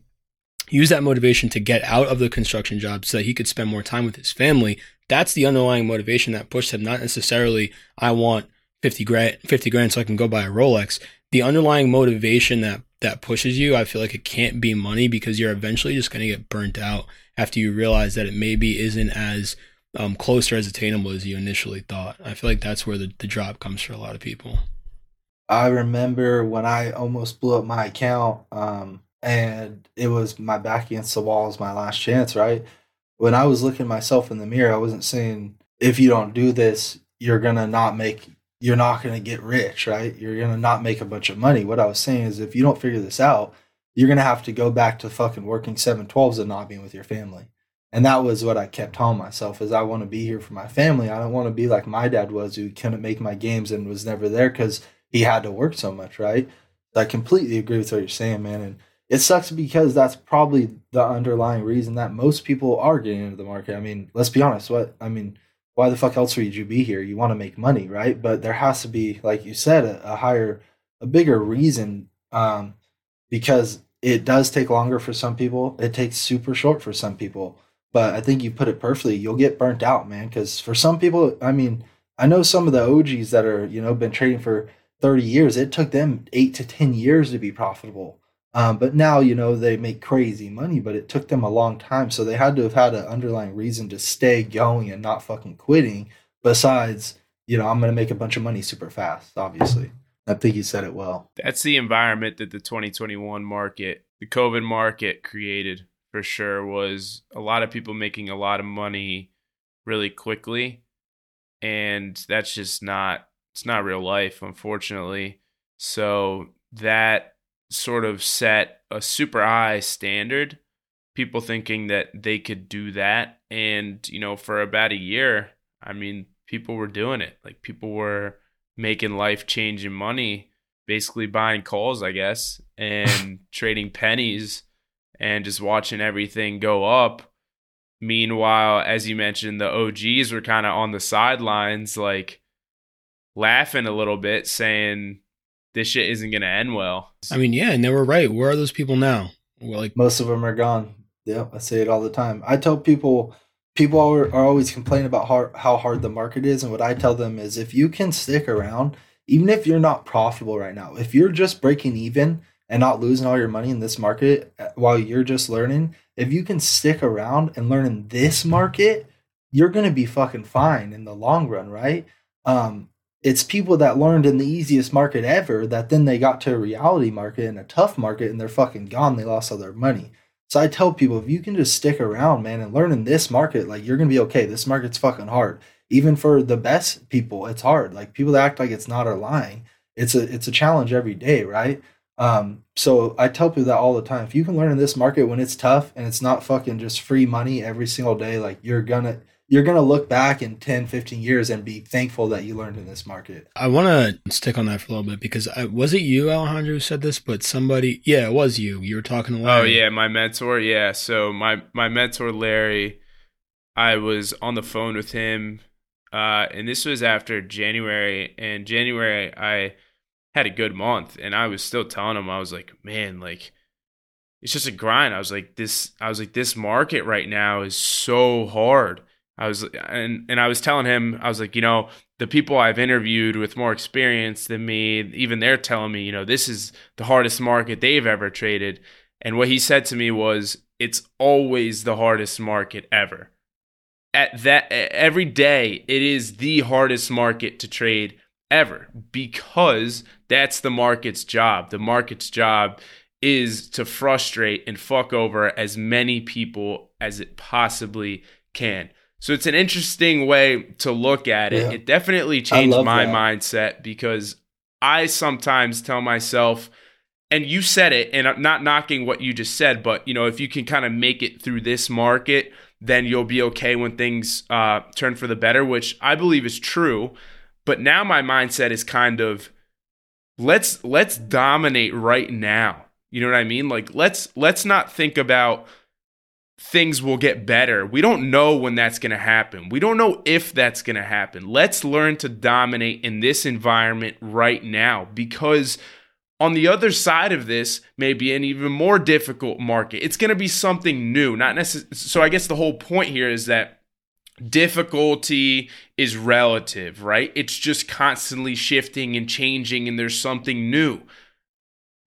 use that motivation to get out of the construction job so that he could spend more time with his family. That's the underlying motivation that pushed him, not necessarily I want 50 grand, 50 grand so I can go buy a Rolex. The underlying motivation that, that pushes you, I feel like it can't be money because you're eventually just going to get burnt out after you realize that it maybe isn't as um, close or as attainable as you initially thought. I feel like that's where the, the drop comes for a lot of people. I remember when I almost blew up my account, um, and it was my back against the wall was my last chance, right? When I was looking myself in the mirror, I wasn't saying, if you don't do this, you're gonna not make you're not to get rich, right? You're to not make a bunch of money. What I was saying is if you don't figure this out, you're to have to go back to fucking working 712s and not being with your family. And that was what I kept telling myself is I want to be here for my family. I don't want to be like my dad was who couldn't make my games and was never there cuz he had to work so much, right? I completely agree with what you're saying, man. And it sucks because that's probably the underlying reason that most people are getting into the market. I mean, let's be honest, what I mean, why the fuck else would you be here? You want to make money, right? But there has to be, like you said, a, a higher, a bigger reason, um, because it does take longer for some people. It takes super short for some people. But I think you put it perfectly. You'll get burnt out, man. Because for some people, I mean, I know some of the OGs that are, you know, been trading for 30 years. It took them eight to 10 years to be profitable. Um, but now, you know, they make crazy money, but it took them a long time. So they had to have had an underlying reason to stay going and not fucking quitting. Besides, you know, I'm going to make a bunch of money super fast, obviously. I think you said it well. That's the environment that the 2021 market, the COVID market created for sure was a lot of people making a lot of money really quickly. And that's just not, it's not real life, unfortunately. So that sort of set a super high standard, people thinking that they could do that. And, you know, for about a year, I mean, people were doing it. Like people were making life changing money, basically buying calls, I guess, and trading pennies and just watching everything go up. Meanwhile, as you mentioned, the OGs were kind of on the sidelines, like laughing a little bit, saying, this shit isn't going to end well. I mean, yeah, and they were right. Where are those people now? Well, like most of them are gone. Yeah, I say it all the time. I tell people, people are, are always complaining about how, how hard the market is, and what I tell them is, if you can stick around, even if you're not profitable right now, if you're just breaking even and not losing all your money in this market uh, while you're just learning, if you can stick around and learn in this market, you're gonna be fucking fine in the long run, right? Um, it's people that learned in the easiest market ever that then they got to a reality market and a tough market and they're fucking gone. They lost all their money. So I tell people if you can just stick around, man, and learn in this market, like you're gonna be okay. This market's fucking hard. Even for the best people, it's hard. Like people that act like it's not are lying. It's a it's a challenge every day, right? Um, so I tell people that all the time. If you can learn in this market when it's tough and it's not fucking just free money every single day, like you're gonna you're going to look back in 10, 15 years and be thankful that you learned in this market. I want to stick on that for a little bit because I, was it you, Alejandro, who said this? But somebody, yeah, it was you. You were talking to Larry. Oh, yeah, my mentor. Yeah. So my, my mentor, Larry, I was on the phone with him. Uh, and this was after January. And January, I had a good month. And I was still telling him, I was like, man, like, it's just a grind. I was like, this, I was like, this market right now is so hard I was and and I was telling him I was like, you know, the people I've interviewed with more experience than me, even they're telling me, you know, this is the hardest market they've ever traded. And what he said to me was, it's always the hardest market ever. At that every day, it is the hardest market to trade ever because that's the market's job. The market's job is to frustrate and fuck over as many people as it possibly can So it's an interesting way to look at it. Yeah. It definitely changed my that. mindset because I sometimes tell myself, and you said it, and I'm not knocking what you just said, but you know, if you can kind of make it through this market, then you'll be okay when things uh, turn for the better, which I believe is true. But now my mindset is kind of let's let's dominate right now. You know what I mean? Like let's let's not think about things will get better. We don't know when that's going to happen. We don't know if that's going to happen. Let's learn to dominate in this environment right now because on the other side of this may be an even more difficult market. It's going to be something new, not necessarily. So I guess the whole point here is that difficulty is relative, right? It's just constantly shifting and changing and there's something new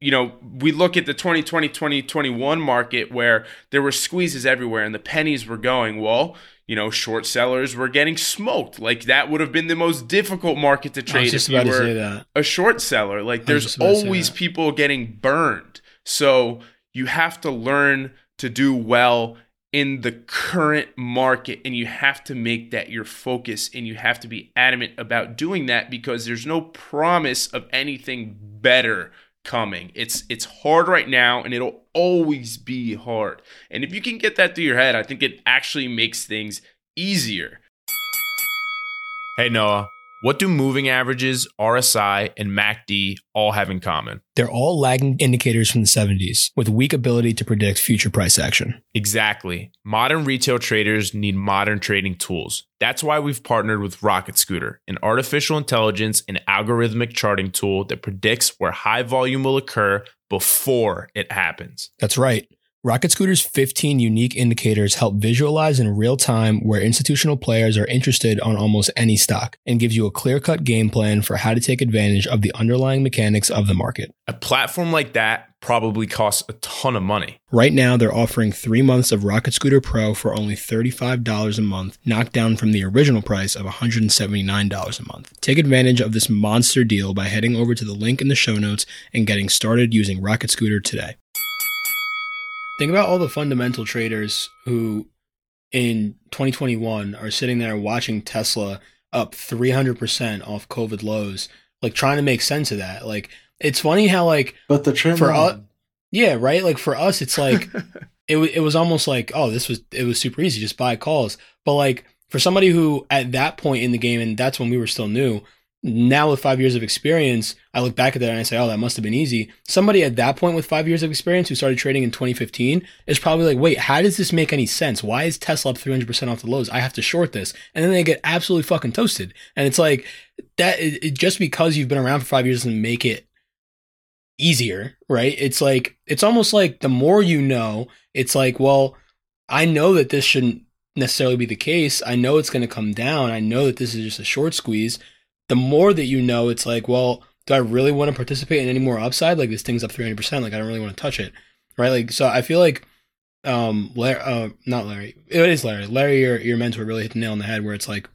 you know, we look at the 2020 2021 market where there were squeezes everywhere and the pennies were going. Well, you know, short sellers were getting smoked. Like that would have been the most difficult market to trade if you about to say were a short seller. Like there's just about to say always people getting burned. So you have to learn to do well in the current market and you have to make that your focus and you have to be adamant about doing that because there's no promise of anything better coming. It's it's hard right now and it'll always be hard. And if you can get that through your head, I think it actually makes things easier. Hey Noah, what do moving averages, RSI, and MACD all have in common? They're all lagging indicators from the 70s with weak ability to predict future price action. Exactly. Modern retail traders need modern trading tools. That's why we've partnered with Rocket Scooter, an artificial intelligence and algorithmic charting tool that predicts where high volume will occur before it happens. That's right. Rocket Scooter's 15 unique indicators help visualize in real time where institutional players are interested on almost any stock and gives you a clear cut game plan for how to take advantage of the underlying mechanics of the market. A platform like that probably costs a ton of money. Right now, they're offering three months of Rocket Scooter Pro for only $35 a month, knocked down from the original price of $179 a month. Take advantage of this monster deal by heading over to the link in the show notes and getting started using Rocket Scooter today. Think about all the fundamental traders who in 2021 are sitting there watching Tesla up 300% off COVID lows, like trying to make sense of that. Like, it's funny how, like, But the trend For us- yeah, right? Like, for us, it's like, it, it was almost like, oh, this was, it was super easy, just buy calls. But, like, for somebody who at that point in the game, and that's when we were still new, now with five years of experience, I look back at that and I say, oh, that must have been easy. Somebody at that point with five years of experience who started trading in 2015 is probably like, wait, how does this make any sense? Why is Tesla up 300% off the lows? I have to short this. And then they get absolutely fucking toasted. And it's like, that it, just because you've been around for five years doesn't make it easier, right? It's like, it's almost like the more you know, it's like, well, I know that this shouldn't necessarily be the case. I know it's going to come down. I know that this is just a short squeeze. The more that you know, it's like, well, do I really want to participate in any more upside? Like this thing's up 300%. Like I don't really want to touch it. Right. Like, so I feel like, um, Larry, uh, not Larry, it is Larry. Larry, your, your mentor really hit the nail on the head where it's like,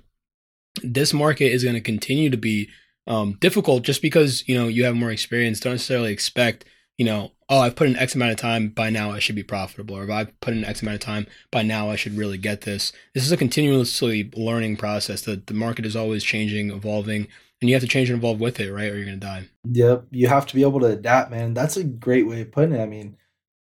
this market is going to continue to be um, difficult just because, you know, you have more experience. Don't necessarily expect, you know, oh, I've put in X amount of time, by now I should be profitable. Or if I've put in X amount of time, by now I should really get this. This is a continuously learning process. The, the market is always changing, evolving, and you have to change and evolve with it, right? Or you're going to die. Yep, you have to be able to adapt, man. That's a great way of putting it. I mean,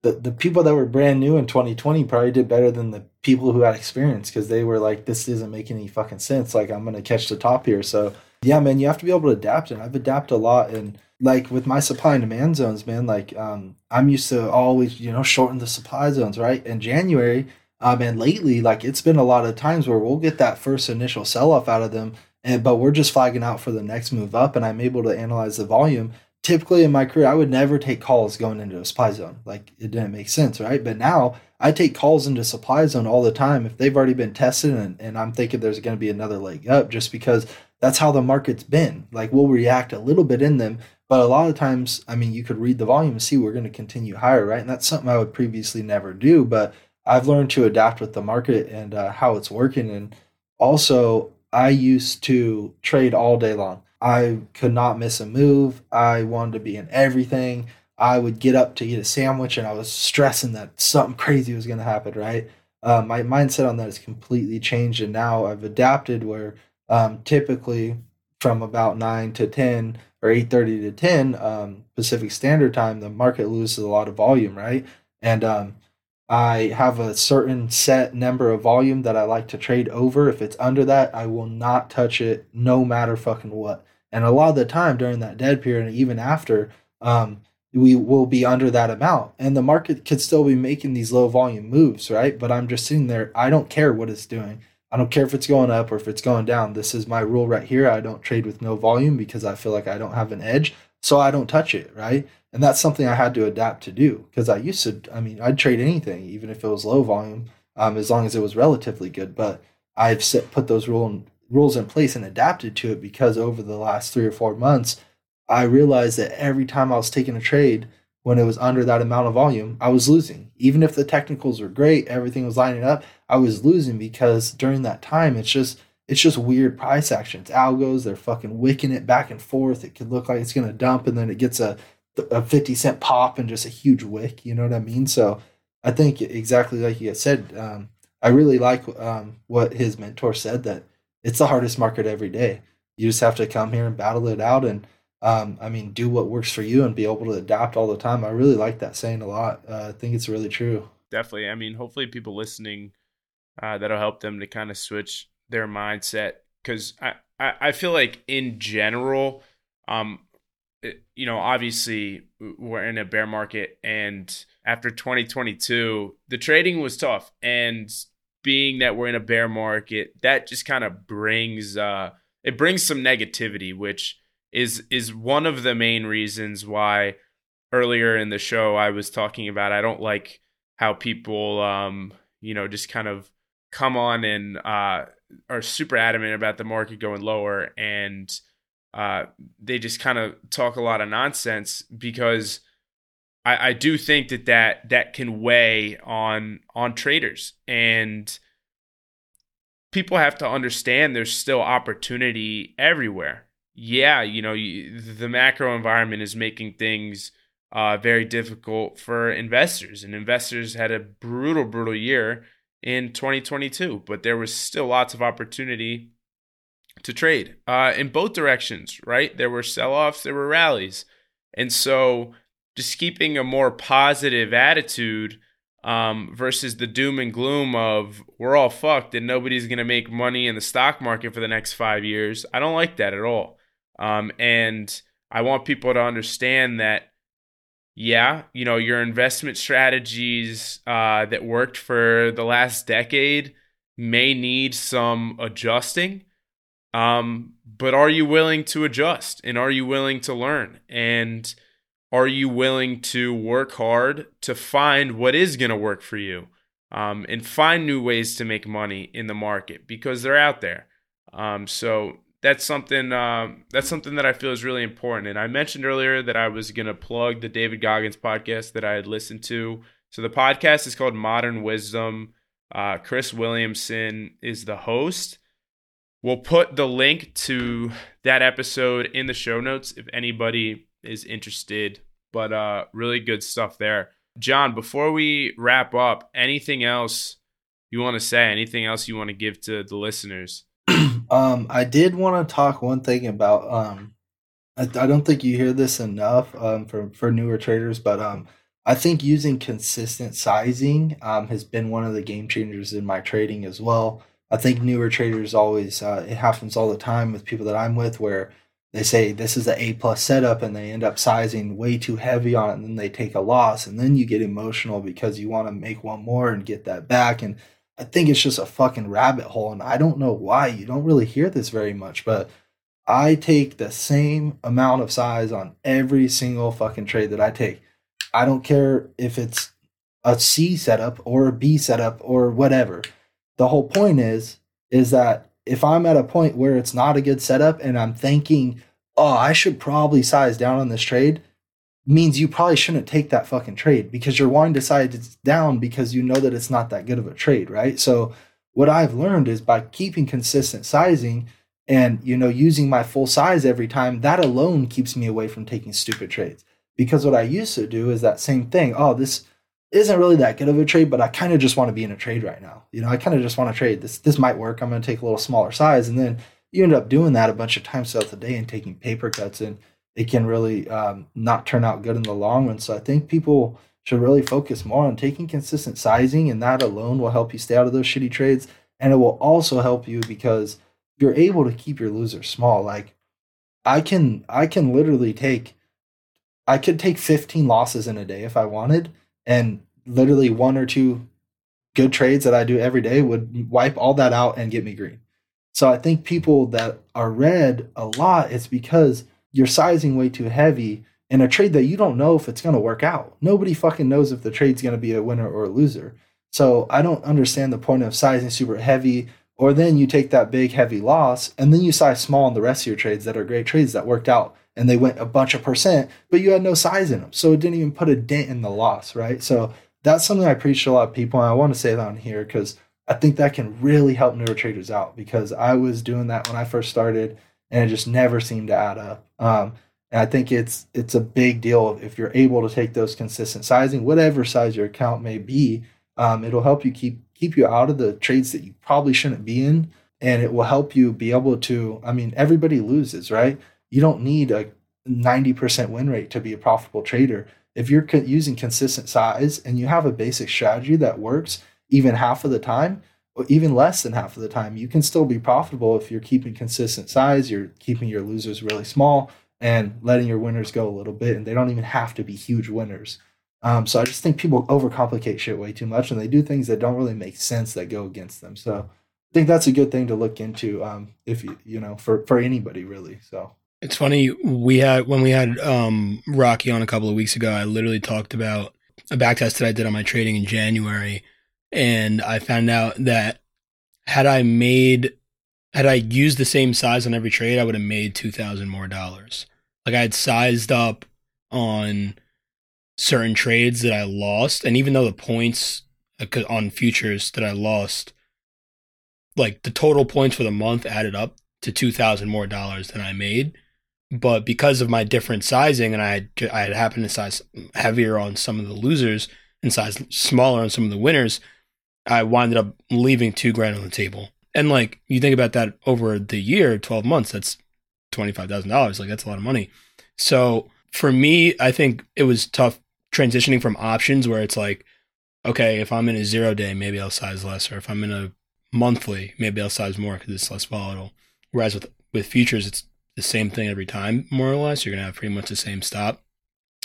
the the people that were brand new in 2020 probably did better than the people who had experience because they were like, "This isn't making any fucking sense. Like, I'm gonna catch the top here." So, yeah, man, you have to be able to adapt, and I've adapted a lot. And like with my supply and demand zones, man, like um, I'm used to always, you know, shorten the supply zones, right? In January, um, and lately, like it's been a lot of times where we'll get that first initial sell off out of them, and but we're just flagging out for the next move up, and I'm able to analyze the volume typically in my career, I would never take calls going into a supply zone. Like it didn't make sense, right? But now I take calls into supply zone all the time if they've already been tested and, and I'm thinking there's going to be another leg up just because that's how the market's been. Like we'll react a little bit in them, but a lot of times, I mean, you could read the volume and see we're going to continue higher, right? And that's something I would previously never do, but I've learned to adapt with the market and uh, how it's working. And also, I used to trade all day long. I could not miss a move. I wanted to be in everything. I would get up to eat a sandwich and I was stressing that something crazy was going to happen, right? uh, my mindset on that has completely changed, and now I've adapted where um, typically from about nine to ten or eight thirty to ten um, Pacific Standard Time, the market loses a lot of volume, right? And um, I have a certain set number of volume that I like to trade over. If it's under that, I will not touch it, no matter fucking what. And a lot of the time during that dead period, and even after, um, we will be under that amount, and the market could still be making these low volume moves, right? But I'm just sitting there. I don't care what it's doing. I don't care if it's going up or if it's going down. This is my rule right here. I don't trade with no volume because I feel like I don't have an edge, so I don't touch it, right? and that's something I had to adapt to do because I used to. I mean, I'd trade anything, even if it was low volume, um, as long as it was relatively good. But I've set, put those rule rules in place and adapted to it because over the last three or four months, I realized that every time I was taking a trade when it was under that amount of volume, I was losing. Even if the technicals were great, everything was lining up, I was losing because during that time, it's just it's just weird price actions. Algos, they're fucking wicking it back and forth. It could look like it's gonna dump, and then it gets a a 50 cent pop and just a huge wick you know what i mean so i think exactly like you said um, i really like um, what his mentor said that it's the hardest market every day you just have to come here and battle it out and um, i mean do what works for you and be able to adapt all the time. I really like that saying a lot. Uh, i think it's really true. Definitely. I mean hopefully people listening uh, that'll help them to kind of switch their mindset. Because I, I, I feel like in general um, you know, obviously we're in a bear market and after 2022, the trading was tough. And being that we're in a bear market, that just kind of brings uh it brings some negativity, which is is one of the main reasons why earlier in the show I was talking about I don't like how people um you know just kind of come on and uh are super adamant about the market going lower and uh, they just kind of talk a lot of nonsense because I, I do think that, that that can weigh on on traders and people have to understand there's still opportunity everywhere. Yeah, you know, the macro environment is making things uh, very difficult for investors, and investors had a brutal, brutal year in 2022, but there was still lots of opportunity to trade uh, in both directions, right? There were sell offs, there were rallies. And so just keeping a more positive attitude um, versus the doom and gloom of we're all fucked and nobody's going to make money in the stock market for the next five years. I don't like that at all. Um, and I want people to understand that, yeah, you know, your investment strategies uh, that worked for the last decade may need some adjusting. Um, but are you willing to adjust and are you willing to learn? And are you willing to work hard to find what is going to work for you um, and find new ways to make money in the market because they're out there? Um, so that's something uh, that's something that I feel is really important. And I mentioned earlier that I was going to plug the David Goggins podcast that I had listened to. So the podcast is called Modern Wisdom. Uh, Chris Williamson is the host. We'll put the link to that episode in the show notes if anybody is interested. But uh, really good stuff there. John, before we wrap up, anything else you want to say? Anything else you want to give to the listeners? Um, I did want to talk one thing about. Um, I, I don't think you hear this enough um, for for newer traders, but um, I think using consistent sizing um, has been one of the game changers in my trading as well. I think newer traders always uh, it happens all the time with people that I'm with where they say this is an A plus setup and they end up sizing way too heavy on it and then they take a loss and then you get emotional because you want to make one more and get that back and I think it's just a fucking rabbit hole and I don't know why you don't really hear this very much but I take the same amount of size on every single fucking trade that I take. I don't care if it's a C setup or a B setup or whatever the whole point is is that if I'm at a point where it's not a good setup and I'm thinking, oh, I should probably size down on this trade, means you probably shouldn't take that fucking trade because you're wanting to size it down because you know that it's not that good of a trade, right? So what I've learned is by keeping consistent sizing and you know using my full size every time, that alone keeps me away from taking stupid trades. Because what I used to do is that same thing. Oh, this isn't really that good of a trade, but I kind of just want to be in a trade right now. You know, I kind of just want to trade. This this might work. I'm going to take a little smaller size, and then you end up doing that a bunch of times throughout the day and taking paper cuts, and it can really um, not turn out good in the long run. So I think people should really focus more on taking consistent sizing, and that alone will help you stay out of those shitty trades. And it will also help you because you're able to keep your losers small. Like I can, I can literally take, I could take 15 losses in a day if I wanted, and literally one or two good trades that I do every day would wipe all that out and get me green. So I think people that are red a lot, it's because you're sizing way too heavy in a trade that you don't know if it's going to work out. Nobody fucking knows if the trade's going to be a winner or a loser. So I don't understand the point of sizing super heavy, or then you take that big heavy loss and then you size small in the rest of your trades that are great trades that worked out and they went a bunch of percent, but you had no size in them. So it didn't even put a dent in the loss, right? So that's something I preach to a lot of people. And I want to say that on here because I think that can really help newer traders out because I was doing that when I first started and it just never seemed to add up. Um, and I think it's it's a big deal if you're able to take those consistent sizing, whatever size your account may be. Um, it'll help you keep keep you out of the trades that you probably shouldn't be in, and it will help you be able to. I mean, everybody loses, right? You don't need a 90% win rate to be a profitable trader. If you're co- using consistent size and you have a basic strategy that works even half of the time, even less than half of the time, you can still be profitable if you're keeping consistent size, you're keeping your losers really small, and letting your winners go a little bit, and they don't even have to be huge winners. Um, so I just think people overcomplicate shit way too much, and they do things that don't really make sense that go against them. So I think that's a good thing to look into um, if you you know for for anybody really. So it's funny we had when we had um, Rocky on a couple of weeks ago. I literally talked about a back test that I did on my trading in January, and I found out that had I made had I used the same size on every trade, I would have made two thousand more dollars. Like I had sized up on certain trades that I lost, and even though the points uh, on futures that I lost, like the total points for the month added up to two thousand more dollars than I made. But because of my different sizing, and I had, I had happened to size heavier on some of the losers and size smaller on some of the winners, I winded up leaving two grand on the table and like you think about that over the year, 12 months, that's $25,000. Like that's a lot of money. So for me, I think it was tough transitioning from options where it's like, okay, if I'm in a zero day, maybe I'll size less. Or if I'm in a monthly, maybe I'll size more because it's less volatile. Whereas with, with futures, it's the same thing every time, more or less. You're to have pretty much the same stop.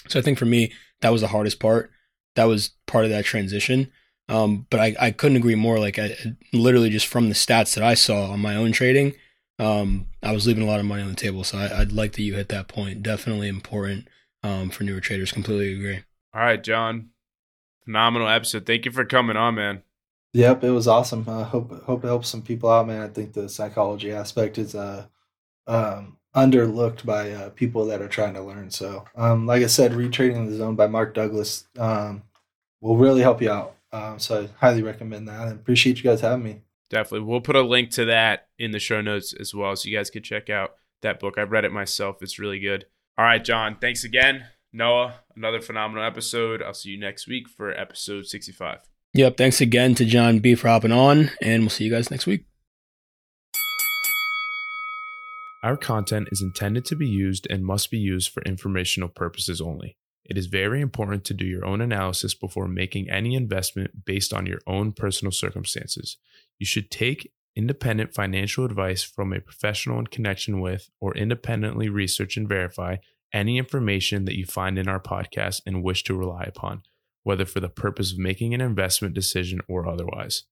So I think for me, that was the hardest part. That was part of that transition. Um, but I, I couldn't agree more. Like I literally just from the stats that I saw on my own trading, um, I was leaving a lot of money on the table. So I, would like that you hit that point. Definitely important um, for newer traders. Completely agree. All right, John. Phenomenal episode. Thank you for coming on, man. Yep, it was awesome. I uh, hope hope it helps some people out, man. I think the psychology aspect is uh um underlooked by uh, people that are trying to learn. So, um, like I said, retrading the zone by Mark Douglas um, will really help you out. Um, so I highly recommend that. I appreciate you guys having me. Definitely. We'll put a link to that in the show notes as well. So you guys could check out that book. I've read it myself. It's really good. All right, John. Thanks again. Noah, another phenomenal episode. I'll see you next week for episode 65. Yep. Thanks again to John B for hopping on, and we'll see you guys next week. Our content is intended to be used and must be used for informational purposes only. It is very important to do your own analysis before making any investment based on your own personal circumstances. You should take independent financial advice from a professional in connection with or independently research and verify any information that you find in our podcast and wish to rely upon, whether for the purpose of making an investment decision or otherwise.